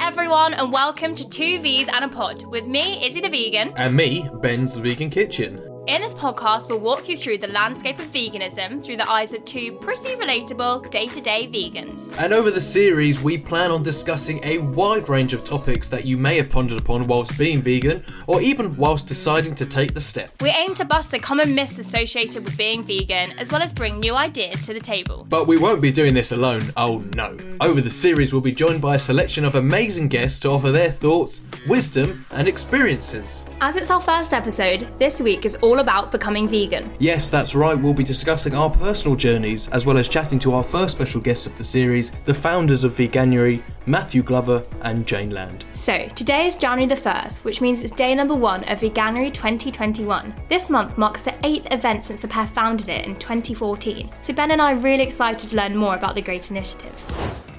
everyone, and welcome to Two V's and a Pod with me, Izzy the Vegan. And me, Ben's Vegan Kitchen. In this podcast, we'll walk you through the landscape of veganism through the eyes of two pretty relatable day to day vegans. And over the series, we plan on discussing a wide range of topics that you may have pondered upon whilst being vegan, or even whilst deciding to take the step. We aim to bust the common myths associated with being vegan, as well as bring new ideas to the table. But we won't be doing this alone, oh no. Over the series, we'll be joined by a selection of amazing guests to offer their thoughts, wisdom, and experiences. As it's our first episode, this week is all about becoming vegan. Yes, that's right, we'll be discussing our personal journeys, as well as chatting to our first special guests of the series, the founders of Veganuary, Matthew Glover and Jane Land. So, today is January the 1st, which means it's day number one of Veganuary 2021. This month marks the eighth event since the pair founded it in 2014. So, Ben and I are really excited to learn more about the great initiative.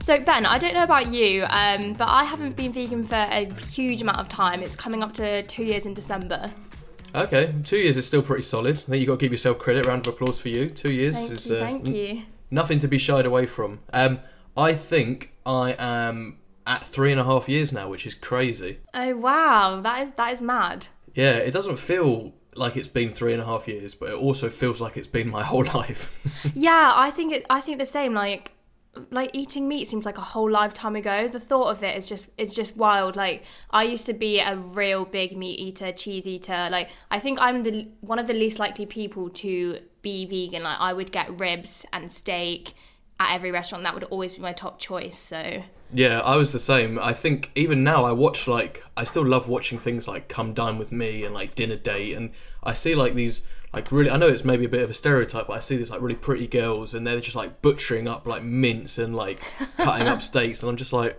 So, Ben, I don't know about you, um, but I haven't been vegan for a huge amount of time. It's coming up to two years in December. Okay, two years is still pretty solid. I think you've got to give yourself credit. Round of applause for you. Two years Thank is you, uh, thank you. nothing to be shied away from. Um, I think I am at three and a half years now, which is crazy. Oh wow, that is that is mad. Yeah, it doesn't feel like it's been three and a half years, but it also feels like it's been my whole life. Yeah, I think it. I think the same. Like, like eating meat seems like a whole lifetime ago. The thought of it is just it's just wild. Like, I used to be a real big meat eater, cheese eater. Like, I think I'm the one of the least likely people to be vegan. Like, I would get ribs and steak at every restaurant. That would always be my top choice. So. yeah, I was the same. I think even now I watch like I still love watching things like Come Dine with Me and like Dinner Date, and I see like these like really. I know it's maybe a bit of a stereotype, but I see these like really pretty girls, and they're just like butchering up like mince and like cutting up steaks, and I'm just like,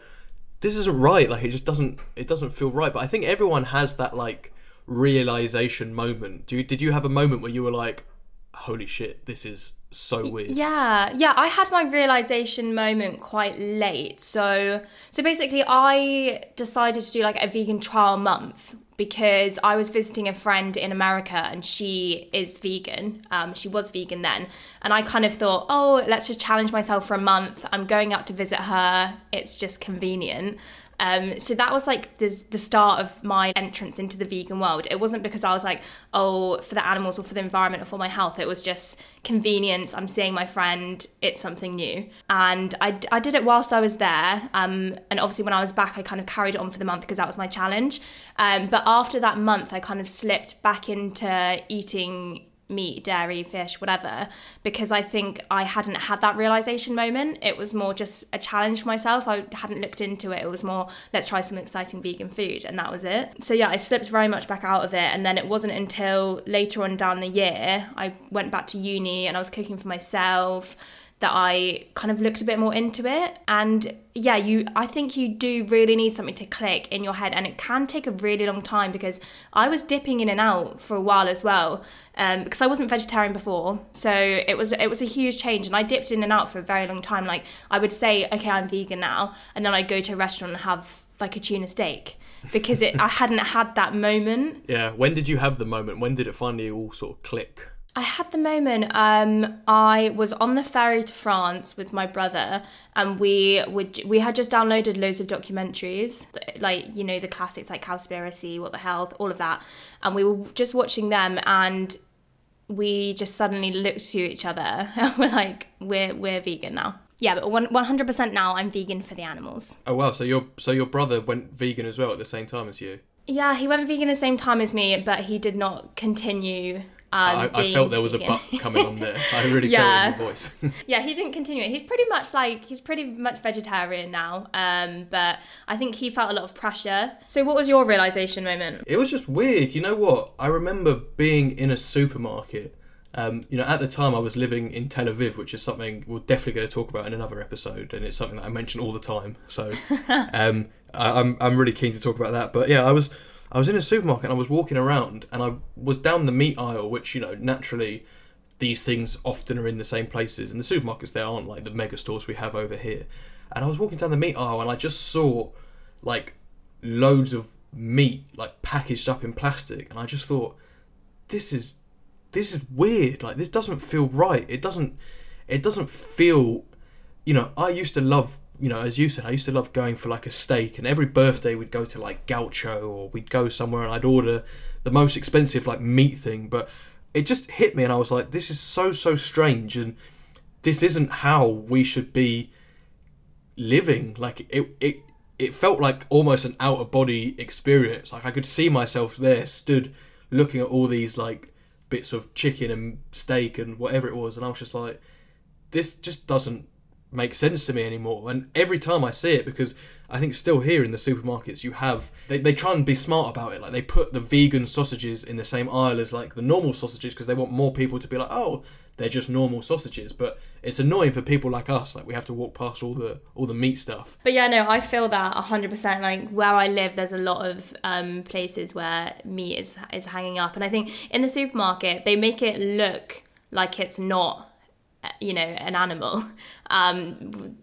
this isn't right. Like it just doesn't it doesn't feel right. But I think everyone has that like realization moment. Do you, did you have a moment where you were like, holy shit, this is so weird? Yeah, yeah, I had my realization moment quite late. So, so basically, I decided to do like a vegan trial month because I was visiting a friend in America and she is vegan. Um, she was vegan then, and I kind of thought, oh, let's just challenge myself for a month. I'm going out to visit her. It's just convenient. Um, so that was like the, the start of my entrance into the vegan world. It wasn't because I was like, oh, for the animals or for the environment or for my health. It was just convenience. I'm seeing my friend. It's something new. And I, I did it whilst I was there. Um, and obviously, when I was back, I kind of carried on for the month because that was my challenge. Um, but after that month, I kind of slipped back into eating meat, dairy, fish, whatever, because I think I hadn't had that realization moment. It was more just a challenge for myself. I hadn't looked into it. It was more, let's try some exciting vegan food, and that was it. So, yeah, I slipped very much back out of it. And then it wasn't until later on down the year, I went back to uni and I was cooking for myself that I kind of looked a bit more into it. And yeah, you I think you do really need something to click in your head and it can take a really long time because I was dipping in and out for a while as well. Um, because I wasn't vegetarian before. So it was it was a huge change and I dipped in and out for a very long time. Like I would say, okay, I'm vegan now, and then I'd go to a restaurant and have like a tuna steak. Because it I hadn't had that moment. Yeah. When did you have the moment? When did it finally all sort of click? I had the moment. Um, I was on the ferry to France with my brother, and we would we had just downloaded loads of documentaries, like you know the classics like Cowspiracy, What the Health, all of that, and we were just watching them, and we just suddenly looked to each other, and we're like, we're we're vegan now. Yeah, but one hundred percent now, I'm vegan for the animals. Oh wow! So your so your brother went vegan as well at the same time as you. Yeah, he went vegan the same time as me, but he did not continue. Um, I, I felt there was a butt coming on there. I really Yeah. felt it in your voice. Yeah, he didn't continue it. He's pretty much like he's pretty much vegetarian now. Um, but I think he felt a lot of pressure. So, what was your realization moment? it was just weird. You know what? I remember being in a supermarket. Um, you know, at the time I was living in Tel Aviv, which is something we're definitely going to talk about in another episode, and it's something that I mention all the time. So um, I, I'm I'm really keen to talk about that. But yeah, I was I was in a supermarket and I was walking around and I was down the meat aisle, which you know naturally these things often are in the same places, and the supermarkets there aren't like the mega stores we have over here. And I was walking down the meat aisle and I just saw like loads of meat like packaged up in plastic, and I just thought, this is this is weird. Like this doesn't feel right. It doesn't it doesn't feel you know, I used to love you know, as you said, I used to love going for like a steak, and every birthday we'd go to like Gaucho or we'd go somewhere and I'd order the most expensive like meat thing, but it just hit me and I was like, this is so so strange, and this isn't how we should be living. Like it it it felt like almost an out of body experience. Like I could see myself there, stood looking at all these like bits of chicken and steak and whatever it was, and I was just like, this just doesn't make sense to me anymore. And every time I see it, because I think still here in the supermarkets you have they, they try and be smart about it. Like they put the vegan sausages in the same aisle as like the normal sausages because they want more people to be like, oh, they're just normal sausages. But it's annoying for people like us. Like we have to walk past all the all the meat stuff. But yeah, no, I feel that hundred percent. Like where I live, there's a lot of um, places where meat is is hanging up, and I think in the supermarket they make it look like it's not you know an animal. Um,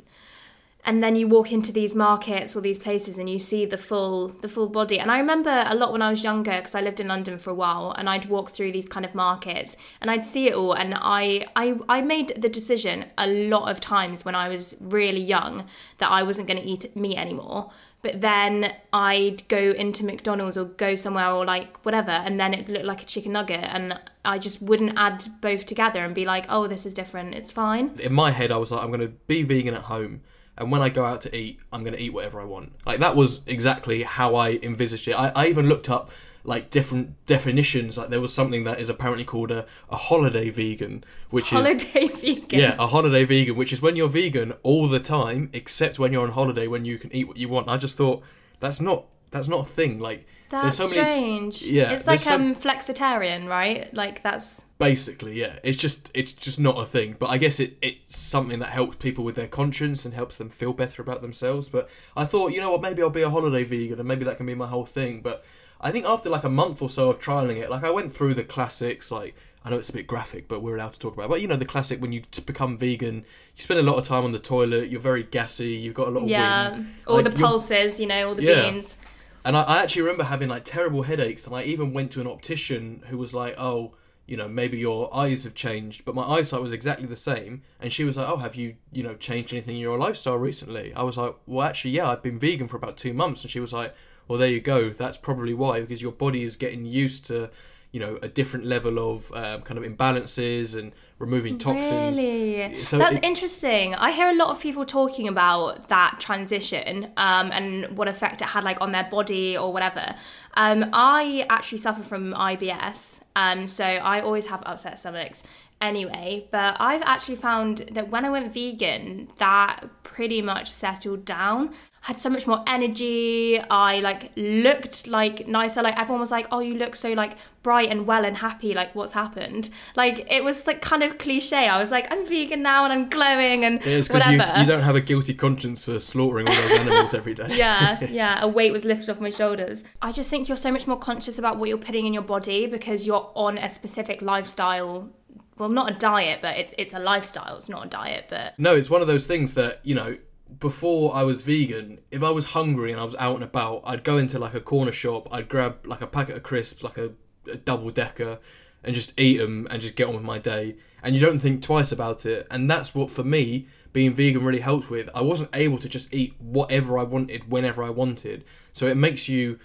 and then you walk into these markets or these places and you see the full the full body. And i remember a lot when i was younger because i lived in london for a while and i'd walk through these kind of markets and i'd see it all. And I, I i made the decision a lot of times when i was really young that i wasn't going to eat meat anymore but then I'd go into McDonald's or go somewhere or like whatever, and then it looked like a chicken nugget, and I just wouldn't add both together and be like, oh, this is different, it's fine. In my head, I was like, I'm to be vegan at home, and when I go out to eat, I'm to eat whatever I want. Like that was exactly how I envisaged it. I, I even looked up like different definitions. Like there was something that is apparently called a, a holiday vegan, which is holiday is vegan. yeah, a holiday vegan, which is when you're vegan all the time, except when you're on holiday when you can eat what you want. I just thought that's not that's not a thing. Like that's so strange. Many, yeah, it's like um flexitarian, right? Like that's basically yeah. It's just it's just not a thing. But I guess it it's something that helps people with their conscience and helps them feel better about themselves. But I thought you know what, maybe I'll be a holiday vegan and maybe that can be my whole thing. But I think after like a month or so of trialing it, like I went through the classics, like I know it's a bit graphic, but we're allowed to talk about. It. But you know the classic when you become vegan, you spend a lot of time on the toilet. You're very gassy. You've got a lot of yeah, wind. all like, the pulses, you know, all the Yeah. beans. And I, I actually remember having like terrible headaches, and I even went to an optician who was like, "Oh, you know, maybe your eyes have changed," but my eyesight was exactly the same. And she was like, "Oh, have you, you know, changed anything in your lifestyle recently?" I was like, "Well, actually, yeah, I've been vegan for about two months." And she was like, "Well, there you go. That's probably why, because your body is getting used to." You know, a different level of um, kind of imbalances and removing toxins. Really? So That's it- interesting. I hear a lot of people talking about that transition um, and what effect it had like on their body or whatever. Um, I actually suffer from IBS, um, so I always have upset stomachs anyway. But I've actually found that when I went vegan, that pretty much settled down. I had so much more energy. I like looked like nicer. Like everyone was like, "Oh, you look so like bright and well and happy. Like what's happened?" Like it was like kind of cliche. I was like, "I'm vegan now and I'm glowing and It's because you, whatever." you don't have a guilty conscience for slaughtering all those animals every day. yeah, yeah, a weight was lifted off my shoulders. I just think you're so much more conscious about what you're putting in your body because you're on a specific lifestyle. Well, not a diet, but it's it's a lifestyle. It's not a diet, but No, it's one of those things that, you know, before I was vegan, if I was hungry and I was out and about, I'd go into like a corner shop, I'd grab like a packet of crisps, like a, a double decker, and just eat them and just get on with my day. And you don't think twice about it. And that's what, for me, being vegan really helped with. I wasn't able to just eat whatever I wanted whenever I wanted. So it makes you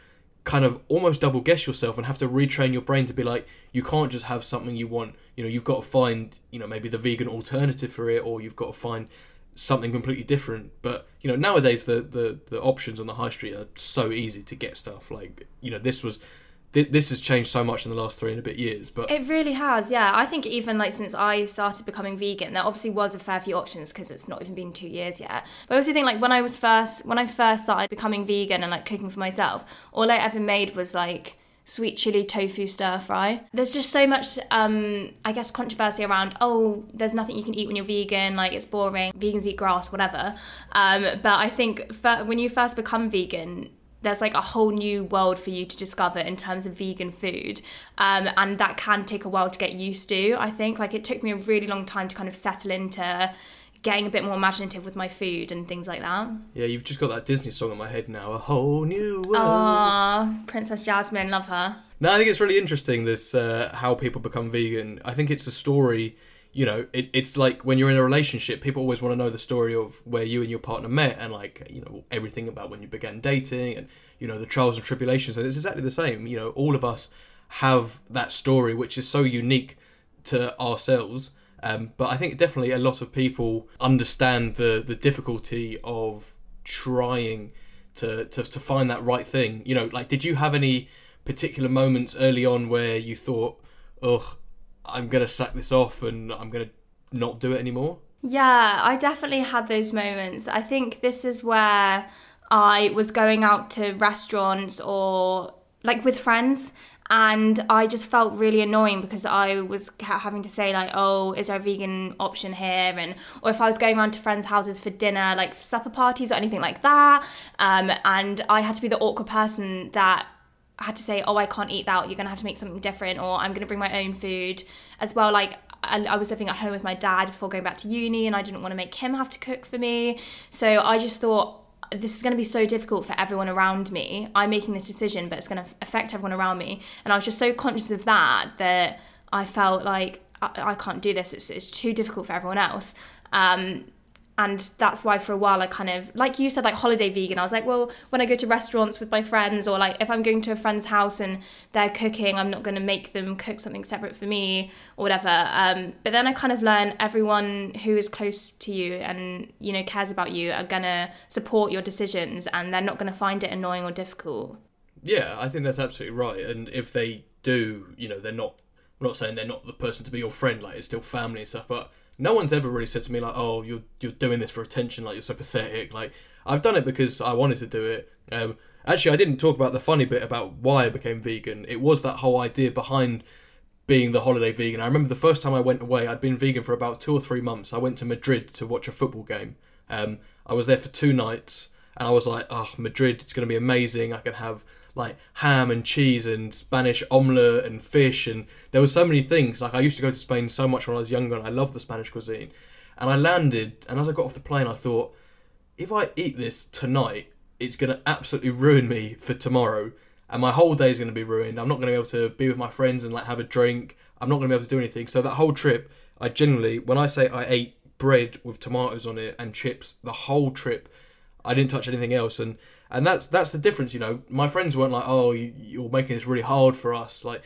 kind of almost double guess yourself and have to retrain your brain to be like you can't just have something you want you know you've got to find you know maybe the vegan alternative for it or you've got to find something completely different but you know nowadays the the, the options on the high street are so easy to get stuff like you know this was thi- this has changed so much in the last three and a bit years but It really has, yeah. I think even like since I started becoming vegan, there obviously was a fair few options because it's not even been two years yet. But I also think like when I was first when I first started becoming vegan and like cooking for myself, all I ever made was like sweet chili tofu stir fry. There's just so much um I guess controversy around oh there's nothing you can eat when you're vegan like it's boring vegans eat grass whatever. Um but I think fir- when you first become vegan there's like a whole new world for you to discover in terms of vegan food. Um, and that can take a while to get used to i think. Like it took me a really long time to kind of settle into getting a bit more imaginative with my food and things like that yeah you've just got that disney song in my head now a whole new world ah princess jasmine love her No, I think it's really interesting this uh, how people become vegan. I think it's a story, you know, it, it's like when you're in a relationship, people always want to know the story of where you and your partner met and like, you know, everything about when you began dating and, you know, the trials and tribulations. And it's exactly the same. You know, all of us have that story, which is so unique to ourselves. Um, but I think definitely a lot of people understand the, the difficulty of trying to, to, to find that right thing. You know, like, did you have any particular moments early on where you thought, oh, I'm gonna sack this off and I'm gonna not do it anymore? Yeah, I definitely had those moments. I think this is where I was going out to restaurants or like with friends and I just felt really annoying because I was having to say like, oh, is there a vegan option here? And or if I was going around to friends' houses for dinner, like for supper parties or anything like that, um, and I had to be the awkward person that had to say, oh, I can't eat that. You're gonna have to make something different, or I'm gonna bring my own food as well. Like I, I was living at home with my dad before going back to uni, and I didn't want to make him have to cook for me. So I just thought this is going to be so difficult for everyone around me. I'm making this decision, but it's going to affect everyone around me. And I was just so conscious of that that I felt like I, I can't do this. It's, it's too difficult for everyone else. Um, and that's why for a while I kind of like you said like holiday vegan I was like well when I go to restaurants with my friends or like if I'm going to a friend's house and they're cooking I'm not going to make them cook something separate for me or whatever. Um, but then I kind of learn everyone who is close to you and you know cares about you are going to support your decisions and they're not going to find it annoying or difficult. Yeah I think that's absolutely right. And if they do you know they're not I'm not saying they're not the person to be your friend like it's still family and stuff but no one's ever really said to me like, "Oh, you're you're doing this for attention. Like you're so pathetic." Like I've done it because I wanted to do it. Um, actually, I didn't talk about the funny bit about why I became vegan. It was that whole idea behind being the holiday vegan. I remember the first time I went away, I'd been vegan for about two or three months. I went to Madrid to watch a football game. Um, I was there for two nights, and I was like, "Oh, Madrid! It's going to be amazing. I can have." Like ham and cheese and Spanish omelette and fish and there were so many things. Like I used to go to Spain so much when I was younger and I loved the Spanish cuisine. And I landed and as I got off the plane I thought, if I eat this tonight, it's gonna absolutely ruin me for tomorrow. And my whole day is gonna be ruined. I'm not gonna be able to be with my friends and like have a drink. I'm not gonna be able to do anything. So that whole trip, I generally when I say I ate bread with tomatoes on it and chips, the whole trip I didn't touch anything else and and that's that's the difference. You know, my friends weren't like, "Oh, you, are making this really hard for us." Like,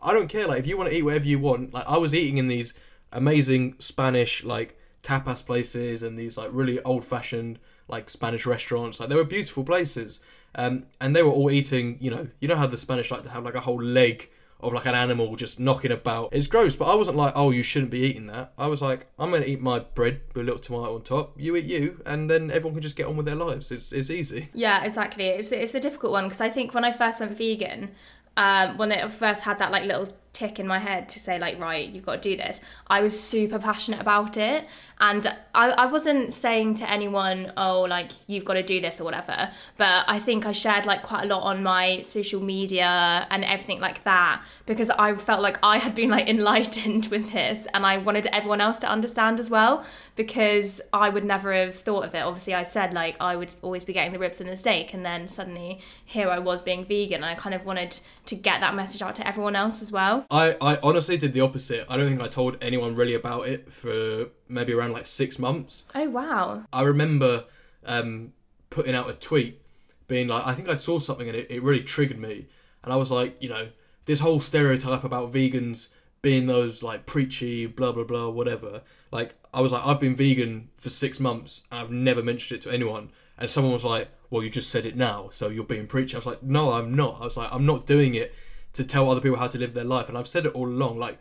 I don't care. Like, if you want to eat whatever you want, like I was eating in these amazing Spanish like tapas places and these like really old fashioned like Spanish restaurants. Like, they were beautiful places. Um, and they were all eating. You know, you know how the Spanish like to have like a whole leg of like an animal just knocking about. It's gross, but I wasn't like, oh, you shouldn't be eating that. I was like, I'm gonna eat my bread with a little tomato on top. You eat you, and then everyone can just get on with their lives. It's it's easy. Yeah, exactly. It's it's a difficult one because I think when I first went vegan, um, when I first had that like little tick in my head to say like right you've got to do this. I was super passionate about it. And I, I wasn't saying to anyone oh like you've got to do this or whatever. But i think i shared like quite a lot on my social media and everything like that because i felt like i had been like enlightened with this and i wanted everyone else to understand as well because i would never have thought of it. Obviously i said like i would always be getting the ribs and the steak and then suddenly here i was being vegan. I kind of wanted to get that message out to everyone else as well I, I honestly did the opposite. I don't think I told anyone really about it for maybe around like six months. Oh wow! I remember um, putting out a tweet, being like, I think I saw something and it, it really triggered me, and I was like, you know, this whole stereotype about vegans being those like preachy, blah blah blah, whatever. Like I was like, I've been vegan for six months. I've never mentioned it to anyone, and someone was like, well, you just said it now, so you're being preachy. I was like, no, I'm not. I was like, I'm not doing it to tell other people how to live their life. And I've said it all along. Like,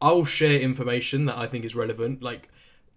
I'll share information that I think is relevant. Like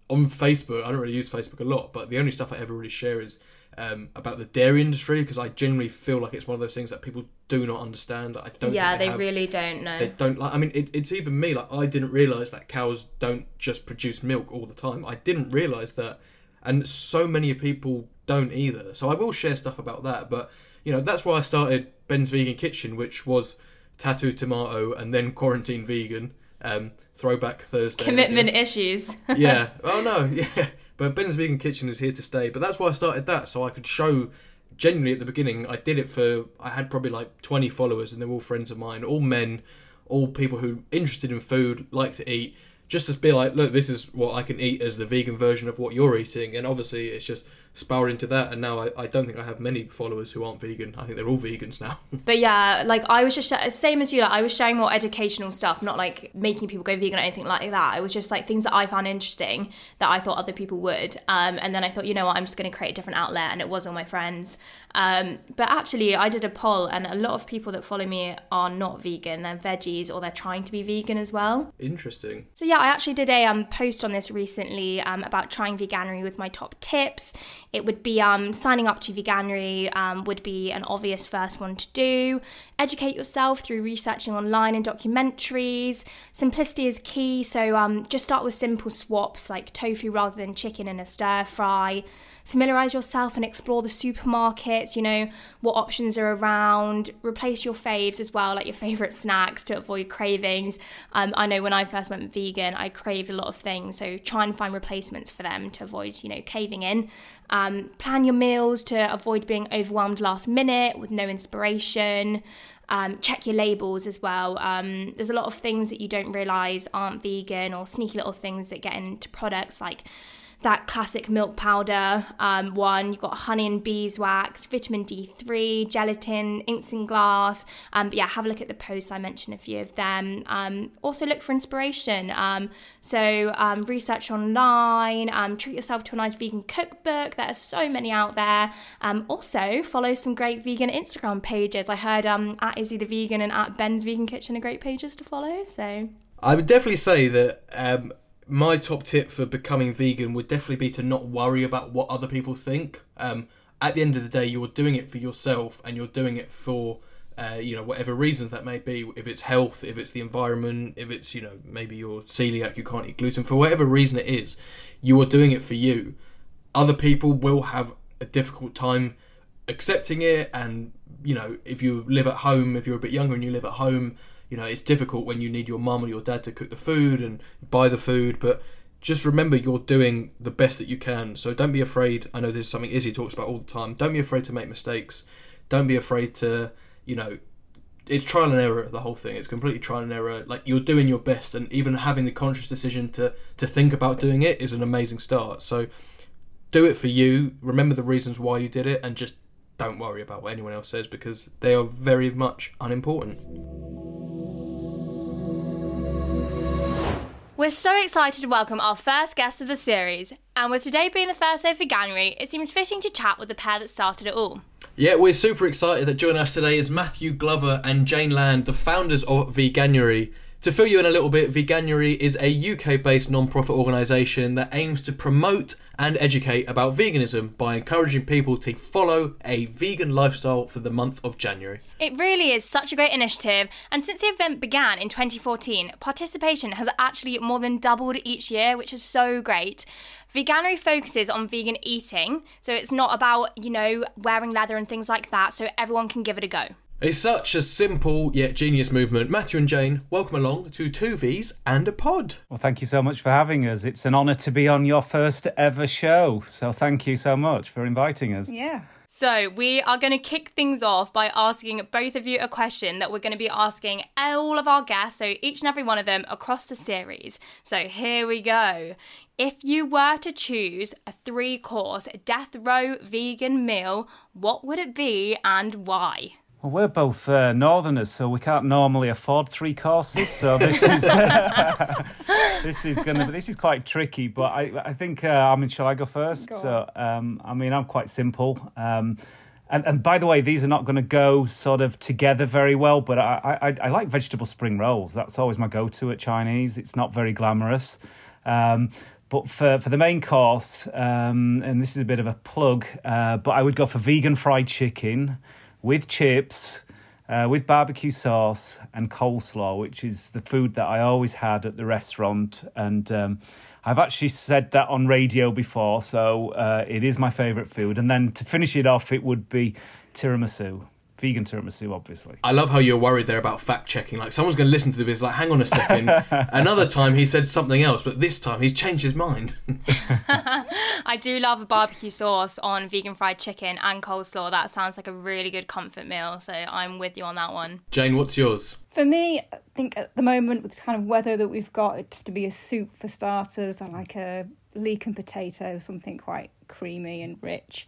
on Facebook, I don't really use Facebook a lot, but the only stuff I ever really share is um, about the dairy industry because I generally feel like it's one of those things that people do not understand. That I don't. Yeah, they, they really don't know. They don't like. I mean, it, it's even me. Like, I didn't realize that cows don't just produce milk all the time. I didn't realize that, and so many people don't either. So I will share stuff about that. But you know, that's why I started Ben's Vegan Kitchen, which was tattoo tomato, and then quarantine vegan. Um, throwback Thursday. Commitment issues. yeah. Oh no. Yeah. But Ben's Vegan Kitchen is here to stay. But that's why I started that, so I could show. Genuinely, at the beginning, I did it for. I had probably like twenty followers, and they're all friends of mine, all men, all people who interested in food, like to eat. just to be like, look, this is what I can eat as the vegan version of what you're eating, and obviously it's just spower into that and now I, I don't think I have many followers who aren't vegan. I think they're all vegans now. but yeah, like I was just same as you, like I was sharing more educational stuff, not like making people go vegan or anything like that. It was just like things that I found interesting that I thought other people would. Um, and then I thought, you know what, I'm just going to create a different outlet, and it was all my friends. Um, but actually, I did a poll, and a lot of people that follow me are not vegan. They're veggies or they're trying to be vegan as well. Interesting. So yeah, I actually did a um, post on this recently um, about trying Veganuary with my top tips. It would be um, signing up to Veganuary um, would be an obvious first one to do. Educate yourself through researching online and documentaries. Simplicity is key, so um, just start with simple swaps like tofu rather than chicken in a stir fry familiarize yourself and explore the supermarkets, you know, what options are around, replace your faves as well, like your favorite snacks to avoid cravings. Um, I know when I first went vegan, I craved a lot of things, so try and find replacements for them to avoid, you know, caving in. Um, plan your meals to avoid being overwhelmed last minute with no inspiration. Um, check your labels as well. Um, there's a lot of things that you don't realize aren't vegan or sneaky little things that get into products like that classic milk powder um, one. You've got honey and beeswax, vitamin D3, gelatin, isinglass. Um, but yeah, have a look at the posts. I mentioned a few of them. Um, also look for inspiration. Um, so um, research online. Um, treat yourself to a nice vegan cookbook. There are so many out there. also follow some great vegan Instagram pages. I heard at Izzy the Vegan and at Ben's Vegan Kitchen are great pages to follow. So I would definitely say that um, my top tip for becoming vegan would definitely be to not worry about what other people think. Um, at the end of the day, you're doing it for yourself, and you're doing it for uh, you know whatever reasons that may be. If it's health, if it's the environment, if it's you know maybe you're celiac, you can't eat gluten for whatever reason it is, you are doing it for you. Other people will have a difficult time accepting it, and you know if you live at home, if you're a bit younger and you live at home you know it's difficult when you need your mum or your dad to cook the food and buy the food but just remember you're doing the best that you can. So don't be afraid i know this is something izzy talks about all the time don't be afraid to make mistakes. Don't be afraid to you know it's trial and error the whole thing. It's completely trial and error. Like you're doing your best and even having the conscious decision to to think about doing it is an amazing start. So do it for you. Remember the reasons why you did it and just don't worry about what anyone else says because they are very much unimportant We're so excited to welcome our first guest of the series, and with today being the first day for January, it seems fitting to chat with the pair that started it all. Yeah, we're super excited that joining us today is Matthew Glover and Jane Land, the founders of Veganuary. To fill you in a little bit, Veganuary is a UK based non profit organisation that aims to promote and educate about veganism by encouraging people to follow a vegan lifestyle for the month of January. It really is such a great initiative, and since the event began in 2014, participation has actually more than doubled each year, which is so great. Veganuary focuses on vegan eating, so it's not about, you know, wearing leather and things like that, so everyone can give it a go. It's such a simple yet genius movement. Matthew and Jane, welcome along to Two V's and a Pod. Well, thank you so much for having us. It's an honour to be on your first ever show. So thank you so much for inviting us. Yeah. So, we are going to kick things off by asking both of you a question that we're going to be asking all of our guests, so each and every one of them across the series. So, here we go. If you were to choose a three course death row vegan meal, what would it be and why? Well, we're both uh, northerners, so we can't normally afford three courses. So this is uh, this is gonna this is quite tricky. But I I think uh, I mean, shall I go first? Go so um, I mean, I'm quite simple. Um, and, and by the way, these are not going to go sort of together very well. But I, I, I like vegetable spring rolls. That's always my go-to at Chinese. It's not very glamorous. Um, but for, for the main course, um, and this is a bit of a plug, uh, but I would go for vegan fried chicken with chips, uh, with barbecue sauce and coleslaw, which is the food that I always had at the restaurant. And um, I've actually said that on radio before, so uh, it is my favourite food. And then to finish it off, it would be tiramisu. Vegan tiramisu, obviously. I love how you're worried there about fact checking. Like someone's going to listen to this, like, hang on a second. Another time he said something else, but this time he's changed his mind. I do love a barbecue sauce on vegan fried chicken and coleslaw. That sounds like a really good comfort meal. So I'm with you on that one. Jane, what's yours? For me, I think at the moment with the kind of weather that we've got, it'd have to be a soup for starters. I like a leek and potato, something quite creamy and rich.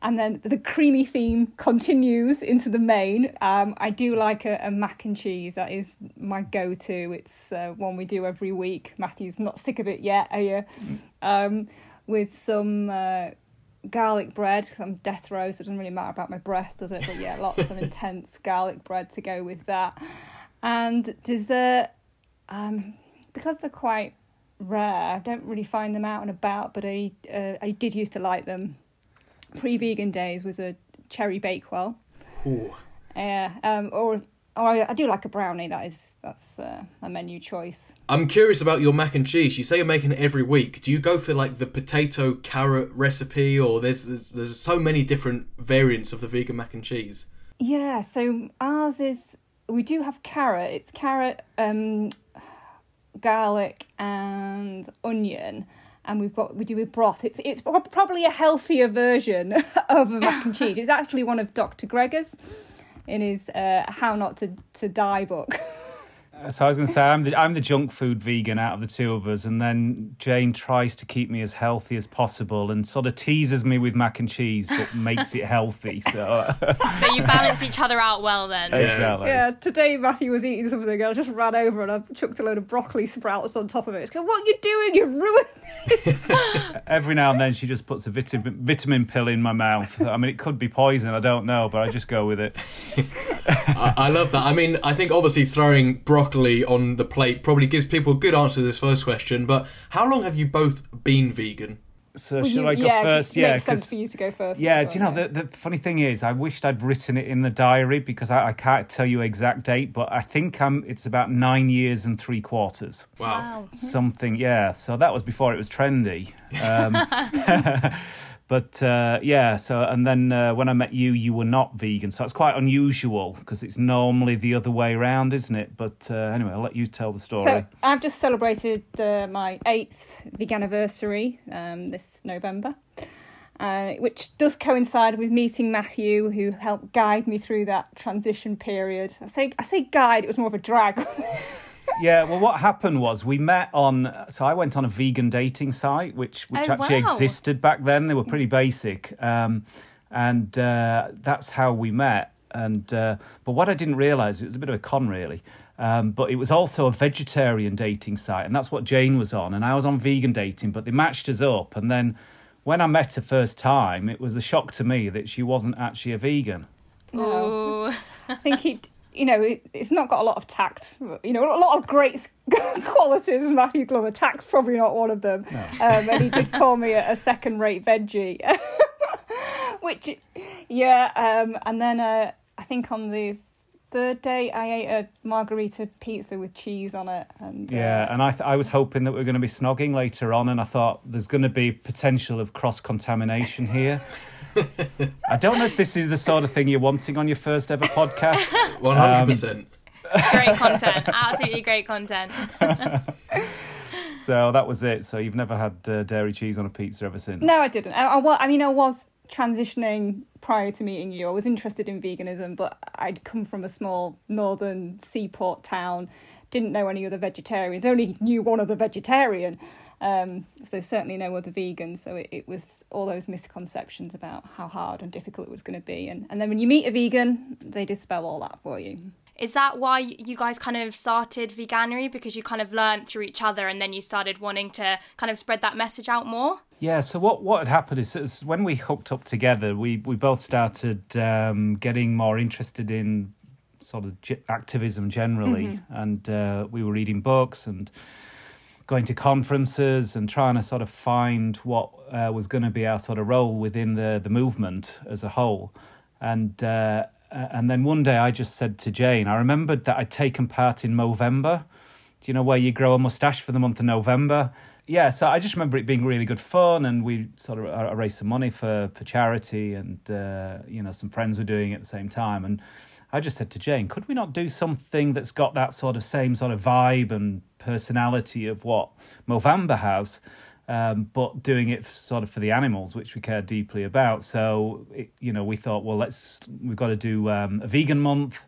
And then the creamy theme continues into the main. Um, I do like a, a, mac and cheese. That is my go-to. It's uh, one we do every week. Matthew's not sick of it yet, are you? Um, with some uh, garlic bread. I'm death row, so it doesn't really matter about my breath, does it? But yeah, lots of intense garlic bread to go with that. And dessert, um, because they're quite rare, I don't really find them out and about, but I, uh, I did used to like them pre-vegan days was a cherry bakewell. Ooh. Yeah, um, or or I, I, do like a brownie. That is that's uh, a menu choice. I'm curious about your mac and cheese. You say you're making it every week. Do you go for like the potato carrot recipe, or there's there's, there's so many different variants of the vegan mac and cheese? Yeah, so ours is we do have carrot. It's carrot, um, garlic, and onion and we've got we do with broth. It's it's probably a healthier version of a mac and cheese. It's actually one of Dr. Greger's in his uh, "How Not to to Die" book. Uh, so I was going to say I'm the I'm the junk food vegan out of the two of us, and then Jane tries to keep me as healthy as possible and sort of teases me with mac and cheese, but makes it healthy. So so you balance each other out well then. Exactly. Yeah. Today Matthew was eating something, I just ran over and I chucked a load of broccoli sprouts on top of it. It's going, what are you doing? You're ruining it. Every now and then she just puts a vitamin vitamin pill in my mouth. I mean, it could be poison. I don't know, but I just go with it. I, I love that. I mean, I think obviously throwing broccoli broccoli on the plate probably gives people a good answer to this first question. But how long have you both been vegan? So well, should you, I go yeah, first? It yeah, makes sense for you to go first. Yeah, do you know the, the funny thing is, I wished I'd written it in the diary because I, I can't tell you exact date, but I think I'm. It's about nine years and three quarters. Wow, wow. something. Yeah, so that was before it was trendy. Um, But uh, yeah, so and then uh, when I met you, you were not vegan, so it's quite unusual because it's normally the other way around, isn't it? But uh, anyway, I'll let you tell the story. So I've just celebrated uh, my eighth vegan anniversary um, this November. Uh, which does coincide with meeting Matthew, who helped guide me through that transition period. I say, I say guide; it was more of a drag. yeah, well, what happened was we met on. So I went on a vegan dating site, which which oh, actually wow. existed back then. They were pretty basic, um, and uh, that's how we met. And uh, but what I didn't realize it was a bit of a con, really. Um, but it was also a vegetarian dating site, and that's what Jane was on, and I was on vegan dating. But they matched us up, and then when I met her first time, it was a shock to me that she wasn't actually a vegan. No, I think he you know, it, it's not got a lot of tact. You know, a lot of great qualities. Matthew Glover, tact's probably not one of them. No. Um, and he did call me a, a second-rate veggie, which, yeah. Um, and then uh, I think on the third day I ate a margarita pizza with cheese on it. And yeah, uh, and I th- I was hoping that we are going to be snogging later on, and I thought there's going to be potential of cross contamination here. I don't know if this is the sort of thing you're wanting on your first ever podcast. One hundred percent. Great content, absolutely great content. so that was it. So you've never had uh, dairy cheese on a pizza ever since? No, I didn't. I, I, I mean, I was transitioning prior to meeting you. I was interested in veganism, but I'd come from a small northern seaport town, didn't know any other vegetarians, only knew one other vegetarian. Um, so certainly no other vegans. So it, it was all those misconceptions about how hard and difficult it was going to be. And, and then when you meet a vegan, they dispel all that for you. Is that why you guys kind of started Veganuary? Because you kind of learned through each other and then you started wanting to kind of spread that message out more? Yeah, so what, what had happened is, is when we hooked up together, we, we both started um, getting more interested in sort of activism generally. Mm-hmm. And uh, we were reading books and going to conferences and trying to sort of find what uh, was going to be our sort of role within the, the movement as a whole. And uh, and then one day I just said to Jane, I remembered that I'd taken part in Movember. Do you know where you grow a mustache for the month of November? Yeah, so I just remember it being really good fun, and we sort of uh, raised some money for for charity, and uh, you know some friends were doing it at the same time, and I just said to Jane, could we not do something that's got that sort of same sort of vibe and personality of what Movember has? Um, but doing it sort of for the animals, which we care deeply about. So, it, you know, we thought, well, let's we've got to do um, a vegan month,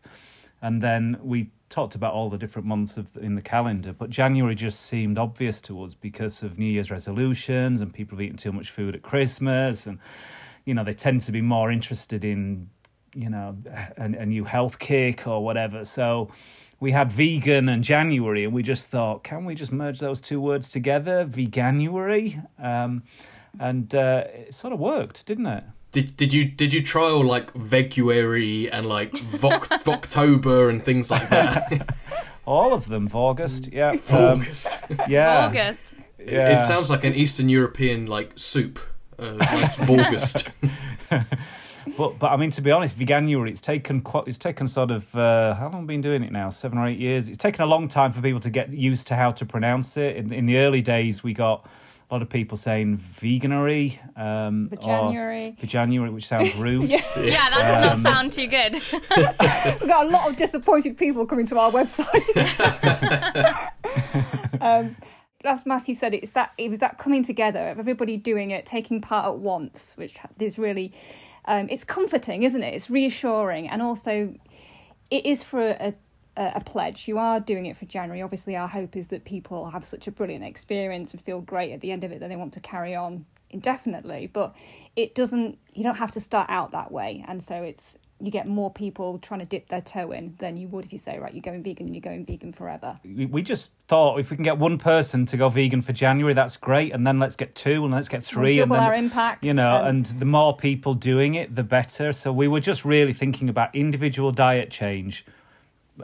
and then we talked about all the different months of in the calendar. But January just seemed obvious to us because of New Year's resolutions and people have eaten too much food at Christmas, and you know they tend to be more interested in you know a, a new health kick or whatever. So we had vegan and January, and we just thought, can we just merge those two words together, veganuary? Um, and uh, it sort of worked, didn't it? Did did you did you trial like Veguary and like Voc- Voctober and things like that? All of them, August, yeah, Um, yeah, August. yeah. It sounds like an Eastern European like soup. Uh, nice August. But but I mean to be honest, veganuary it's taken quite it's taken sort of uh, how long have we been doing it now? Seven or eight years. It's taken a long time for people to get used to how to pronounce it. In, in the early days, we got a lot of people saying veganary, um, For January. for January, which sounds rude. Yeah. Yeah, that does not sound too good. We've got a lot of disappointed people coming to our website. um, as Matthew said, it's that it was that coming together of everybody doing it, taking part at once, which is really um, it's comforting, isn't it? It's reassuring, and also it is for a, a, a pledge. You are doing it for January. Obviously, our hope is that people have such a brilliant experience and feel great at the end of it that they want to carry on indefinitely. But it doesn't. You don't have to start out that way, and so it's you get more people trying to dip their toe in than you would if you say, right, you're going vegan and you're going vegan forever. We just thought if we can get one person to go vegan for January, that's great, and then let's get two, and let's get 3 We'll double and then, our impact, You know, and the more people doing it, the better. So we were just really thinking about individual diet change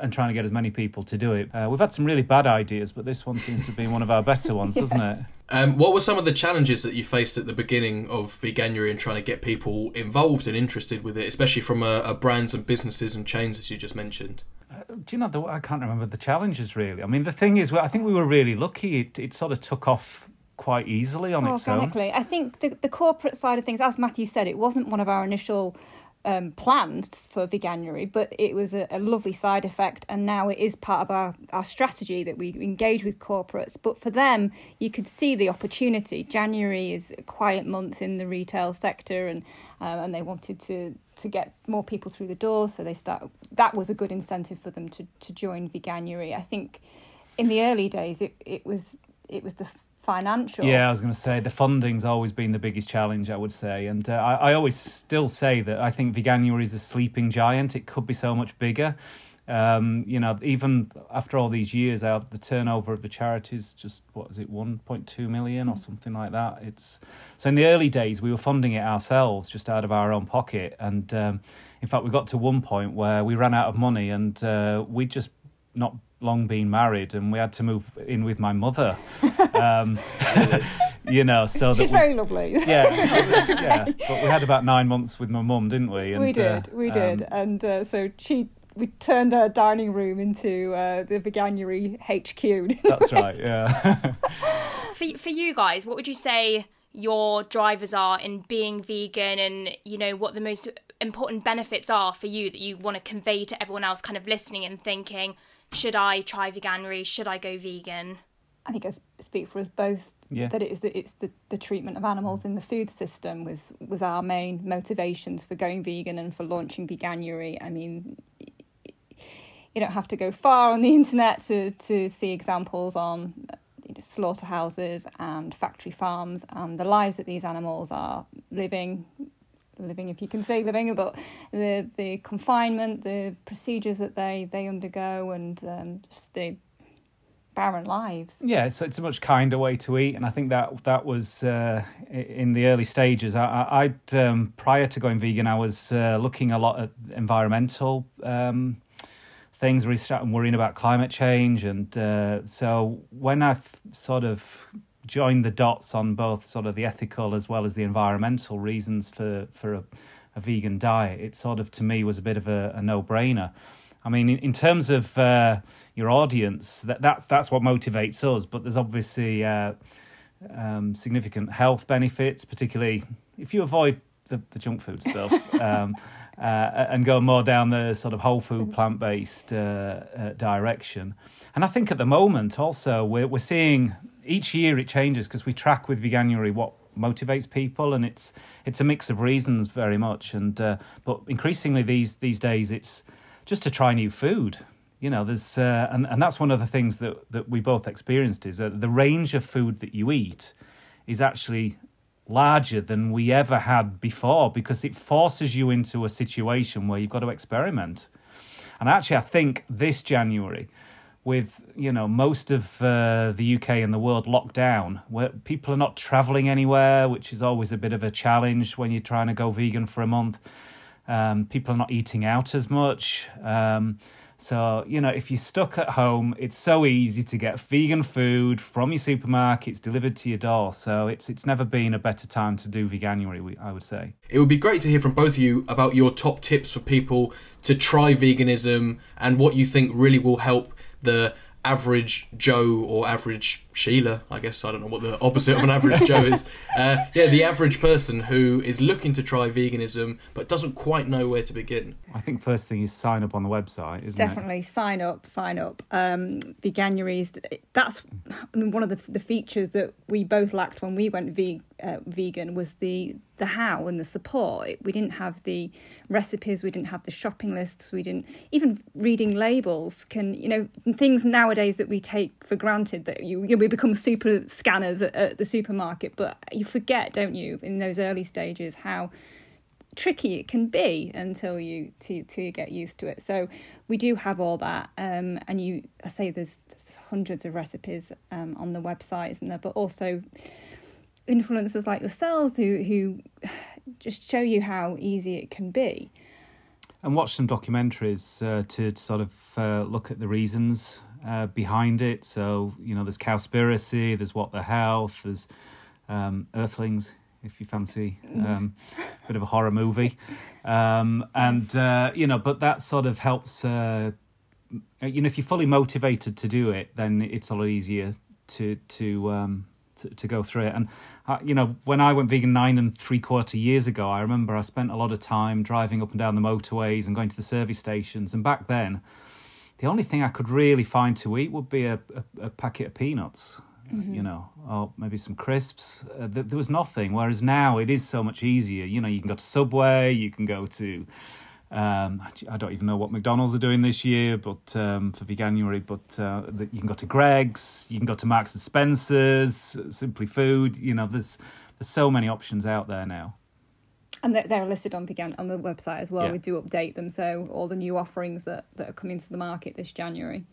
and trying to get as many people to do it. Uh, we've had some really bad ideas, but this one seems to be one of our better ones, doesn't it? Um, what were some of the challenges that you faced at the beginning of Veganuary and trying to get people involved and interested with it, especially from uh, uh, brands and businesses and chains as you just mentioned? Do you know? The, I can't remember the challenges really. I mean, the thing is, I think we were really lucky. It, it sort of took off quite easily on its own. Organically, I think the, the corporate side of things, as Matthew said, it wasn't one of our initial um, plans for Veganuary, but it was a, a lovely side effect, and now it is part of our, our strategy that we engage with corporates. But for them, you could see the opportunity. January is a quiet month in the retail sector, and um, and they wanted to to get more people through the door, so they start. That was a good incentive for them to to join Veganuary. I think in the early days, it it was it was the financial. Yeah, I was going to say the funding's always been the biggest challenge, I would say. And uh, I, I always still say that I think Veganuary is a sleeping giant. It could be so much bigger. Um, you know, even after all these years, our, the turnover of the charity is just, what is it, 1.2 million or something like that. It's So in the early days, we were funding it ourselves just out of our own pocket. And um, in fact, we got to one point where we ran out of money and uh, we just not long been married and we had to move in with my mother. Um, you know, so that She's we- very lovely. yeah, yeah. But we had about nine months with my mum, didn't we? And, we did, uh, we did, um, and uh, so she we turned our dining room into uh, the Veganuary HQ. that's right. Yeah. for for you guys, what would you say your drivers are in being vegan, and you know what the most important benefits are for you that you want to convey to everyone else, kind of listening and thinking, should I try veganuary? Should I go vegan? I think I speak for us both Yeah. that it is the, it's the, the treatment of animals in the food system was was our main motivations for going vegan and for launching Veganuary. I mean, y- y- you don't have to go far on the internet to to see examples on uh, you know, slaughterhouses and factory farms and the lives that these animals are living living if you can say living but the the confinement the procedures that they they undergo and um, just the barren lives Yeah, so it's a much kinder way to eat, and I think that that was uh, in the early stages. I, I'd um, prior to going vegan, I was uh, looking a lot at environmental um, things, really starting worrying about climate change, and uh, so when I f- sort of joined the dots on both sort of the ethical as well as the environmental reasons for for a, a vegan diet, it sort of to me was a bit of a, a no brainer. I mean, in, in terms of uh, your audience, that, that that's what motivates us. But there's obviously uh, um, significant health benefits, particularly if you avoid the, the junk food stuff um, uh, and go more down the sort of whole food plant based uh, uh, direction. And I think at the moment also we're we're seeing each year it changes because we track with Veganuary what motivates people and it's it's a mix of reasons very much and uh, but increasingly these these days it's just to try new food you know there's uh, and and that's one of the things that that we both experienced is that the range of food that you eat is actually larger than we ever had before because it forces you into a situation where you've got to experiment and actually i think this january with you know most of uh, the UK and the world locked down, where people are not traveling anywhere, which is always a bit of a challenge when you're trying to go vegan for a month. Um, people are not eating out as much. Um, so you know, if you're stuck at home, it's so easy to get vegan food from your supermarkets delivered to your door. So it's it's never been a better time to do veganuary. I would say it would be great to hear from both of you about your top tips for people to try veganism and what you think really will help the average Joe or average Sheila, I guess I don't know what the opposite of an average Joe is. Uh, yeah, the average person who is looking to try veganism but doesn't quite know where to begin. I think first thing is sign up on the website, isn't Definitely it? Definitely sign up, sign up. Um, Veganuary's, that's I mean one of the the features that we both lacked when we went ve- uh, vegan was the the how and the support. We didn't have the recipes, we didn't have the shopping lists, we didn't even reading labels can you know things nowadays that we take for granted that you, you we become super scanners at, at the supermarket, but you forget, don't you, in those early stages how tricky it can be until you to to you get used to it. So we do have all that, um, and you I say there's, there's hundreds of recipes um, on the website, isn't there? But also influencers like yourselves who who just show you how easy it can be. And watch some documentaries uh, to sort of uh, look at the reasons uh, behind it. So you know, there's Cowspiracy, there's What the Health, there's um, Earthlings, if you fancy um, a bit of a horror movie, um, and uh, you know, but that sort of helps. Uh, you know, if you're fully motivated to do it, then it's a lot easier to to um, to, to go through it. And uh, you know, when I went vegan nine and three quarter years ago, I remember I spent a lot of time driving up and down the motorways and going to the service stations. And back then, the only thing I could really find to eat would be a, a, a packet of peanuts. Mm-hmm. You know, or maybe some crisps. Uh, th- there was nothing. Whereas now it is so much easier. You know, you can go to Subway, you can go to um, I don't even know what McDonald's are doing this year, but um, for Veganuary, but uh, you can go to Greggs, you can go to Marks and Spencers, Simply Food. You know, there's there's so many options out there now. And they're, they're listed on Vegan on the website as well. Yeah. We do update them, so all the new offerings that, that are coming to the market this January.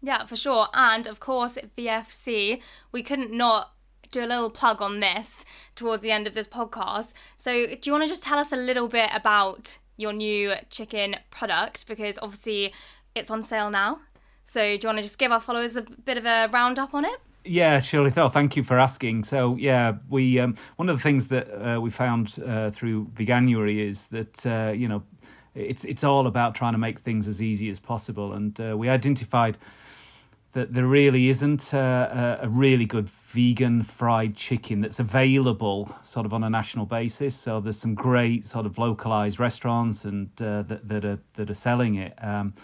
Yeah, for sure. And of course, at VFC, we couldn't not do a little plug on this towards the end of this podcast. So, do you want to just tell us a little bit about your new chicken product because obviously it's on sale now. So do you want to just give our followers a bit of a roundup on it? Yeah, surely. Phil, thank you for asking. So, yeah, we um, one of the things that uh, we found uh, through Veganuary is that uh, you know it's it's all about trying to make things as easy as possible, and uh, we identified that there really isn't a, a, really good vegan fried chicken that's available sort of on a national basis. So there's some great sort of localized restaurants and uh, that that are that are selling it. Um,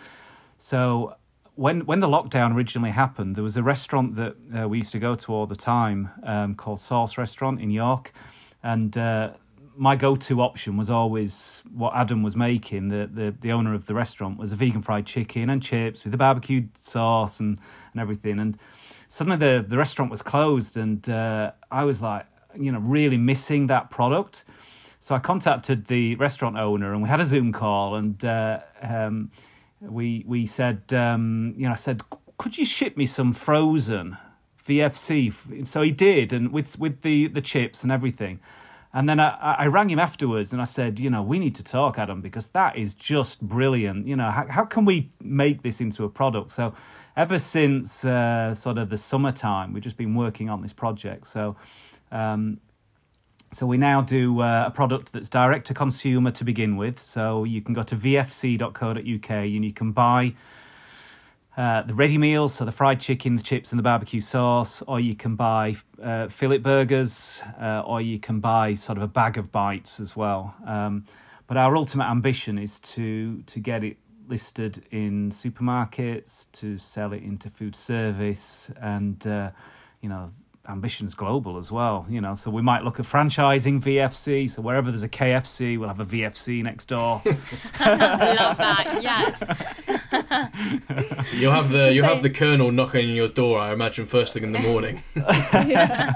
so when when the lockdown originally happened, there was a restaurant that uh, we used to go to all the time um, called Sauce Restaurant in York, and uh, my go-to option was always what Adam was making. The, the the owner of the restaurant was a vegan fried chicken and chips with a barbecued sauce and and everything. And suddenly the the restaurant was closed, and uh, I was like, you know, really missing that product. So I contacted the restaurant owner, and we had a Zoom call, and uh, um, we we said, um, you know, I said, could you ship me some frozen VFC? So he did, and with with the the chips and everything. And then I, I rang him afterwards and I said, you know, we need to talk, Adam, because that is just brilliant. You know, how, how can we make this into a product? So, ever since uh, sort of the summertime, we've just been working on this project. So, um, so we now do uh, a product that's direct to consumer to begin with. So you can go to vfc.co.uk and you can buy uh, the ready meals, so the fried chicken, the chips, and the barbecue sauce, or you can buy uh, fillet burgers, uh, or you can buy sort of a bag of bites as well. Um, but our ultimate ambition is to to get it listed in supermarkets, to sell it into food service, and uh, you know ambitions global as well. You know, so we might look at franchising VFC. So wherever there's a KFC, we'll have a VFC next door. Love that. Yes. You'll have the you'll have the colonel knocking on your door. I imagine first thing in the morning. yeah.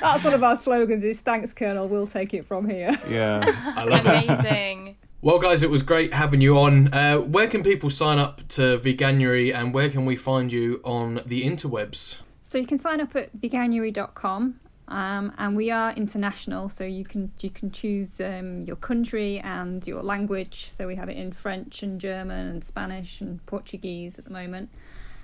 That's one of our slogans is thanks Colonel, we'll take it from here. yeah. I love it. Amazing. Well, guys, it was great having you on. Uh, where can people sign up to Veganuary, and where can we find you on the interwebs? So you can sign up at veganuary.com. Um, and we are international, so you can you can choose um, your country and your language. So we have it in French and German and Spanish and Portuguese at the moment.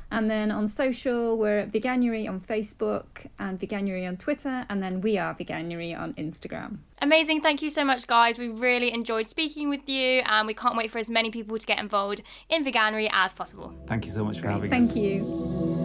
And then on social, we're at Veganuary on Facebook and Veganuary on Twitter, and then we are Veganuary on Instagram. Amazing. Thank you so much, guys. We really enjoyed speaking with you, and we can't wait for as many people to get involved in Veganuary as possible. Thank you so much for having us. Thank you.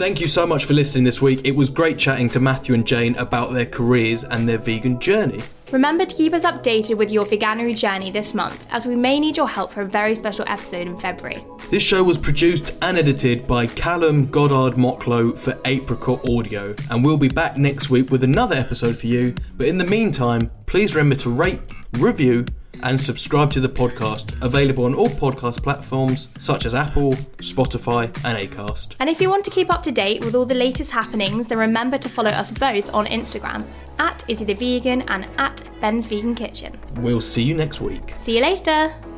Thank you so much for listening this week. It was great chatting to Matthew and Jane about their careers and their vegan journey. Remember to keep us updated with your Veganuary journey this month, as we may need your help for a very special episode in February. This show was produced and edited by Callum Goddard Mocklow for Apricot Audio, and we'll be back next week with another episode for you. But in the meantime, please remember to rate, review, and subscribe to the podcast, available on all podcast platforms such as Apple, Spotify, and Acast. And if you want to keep up to date with all the latest happenings, then remember to follow us both on Instagram at Izzy the Vegan and at Ben's Vegan Kitchen. We'll see you next week. See you later!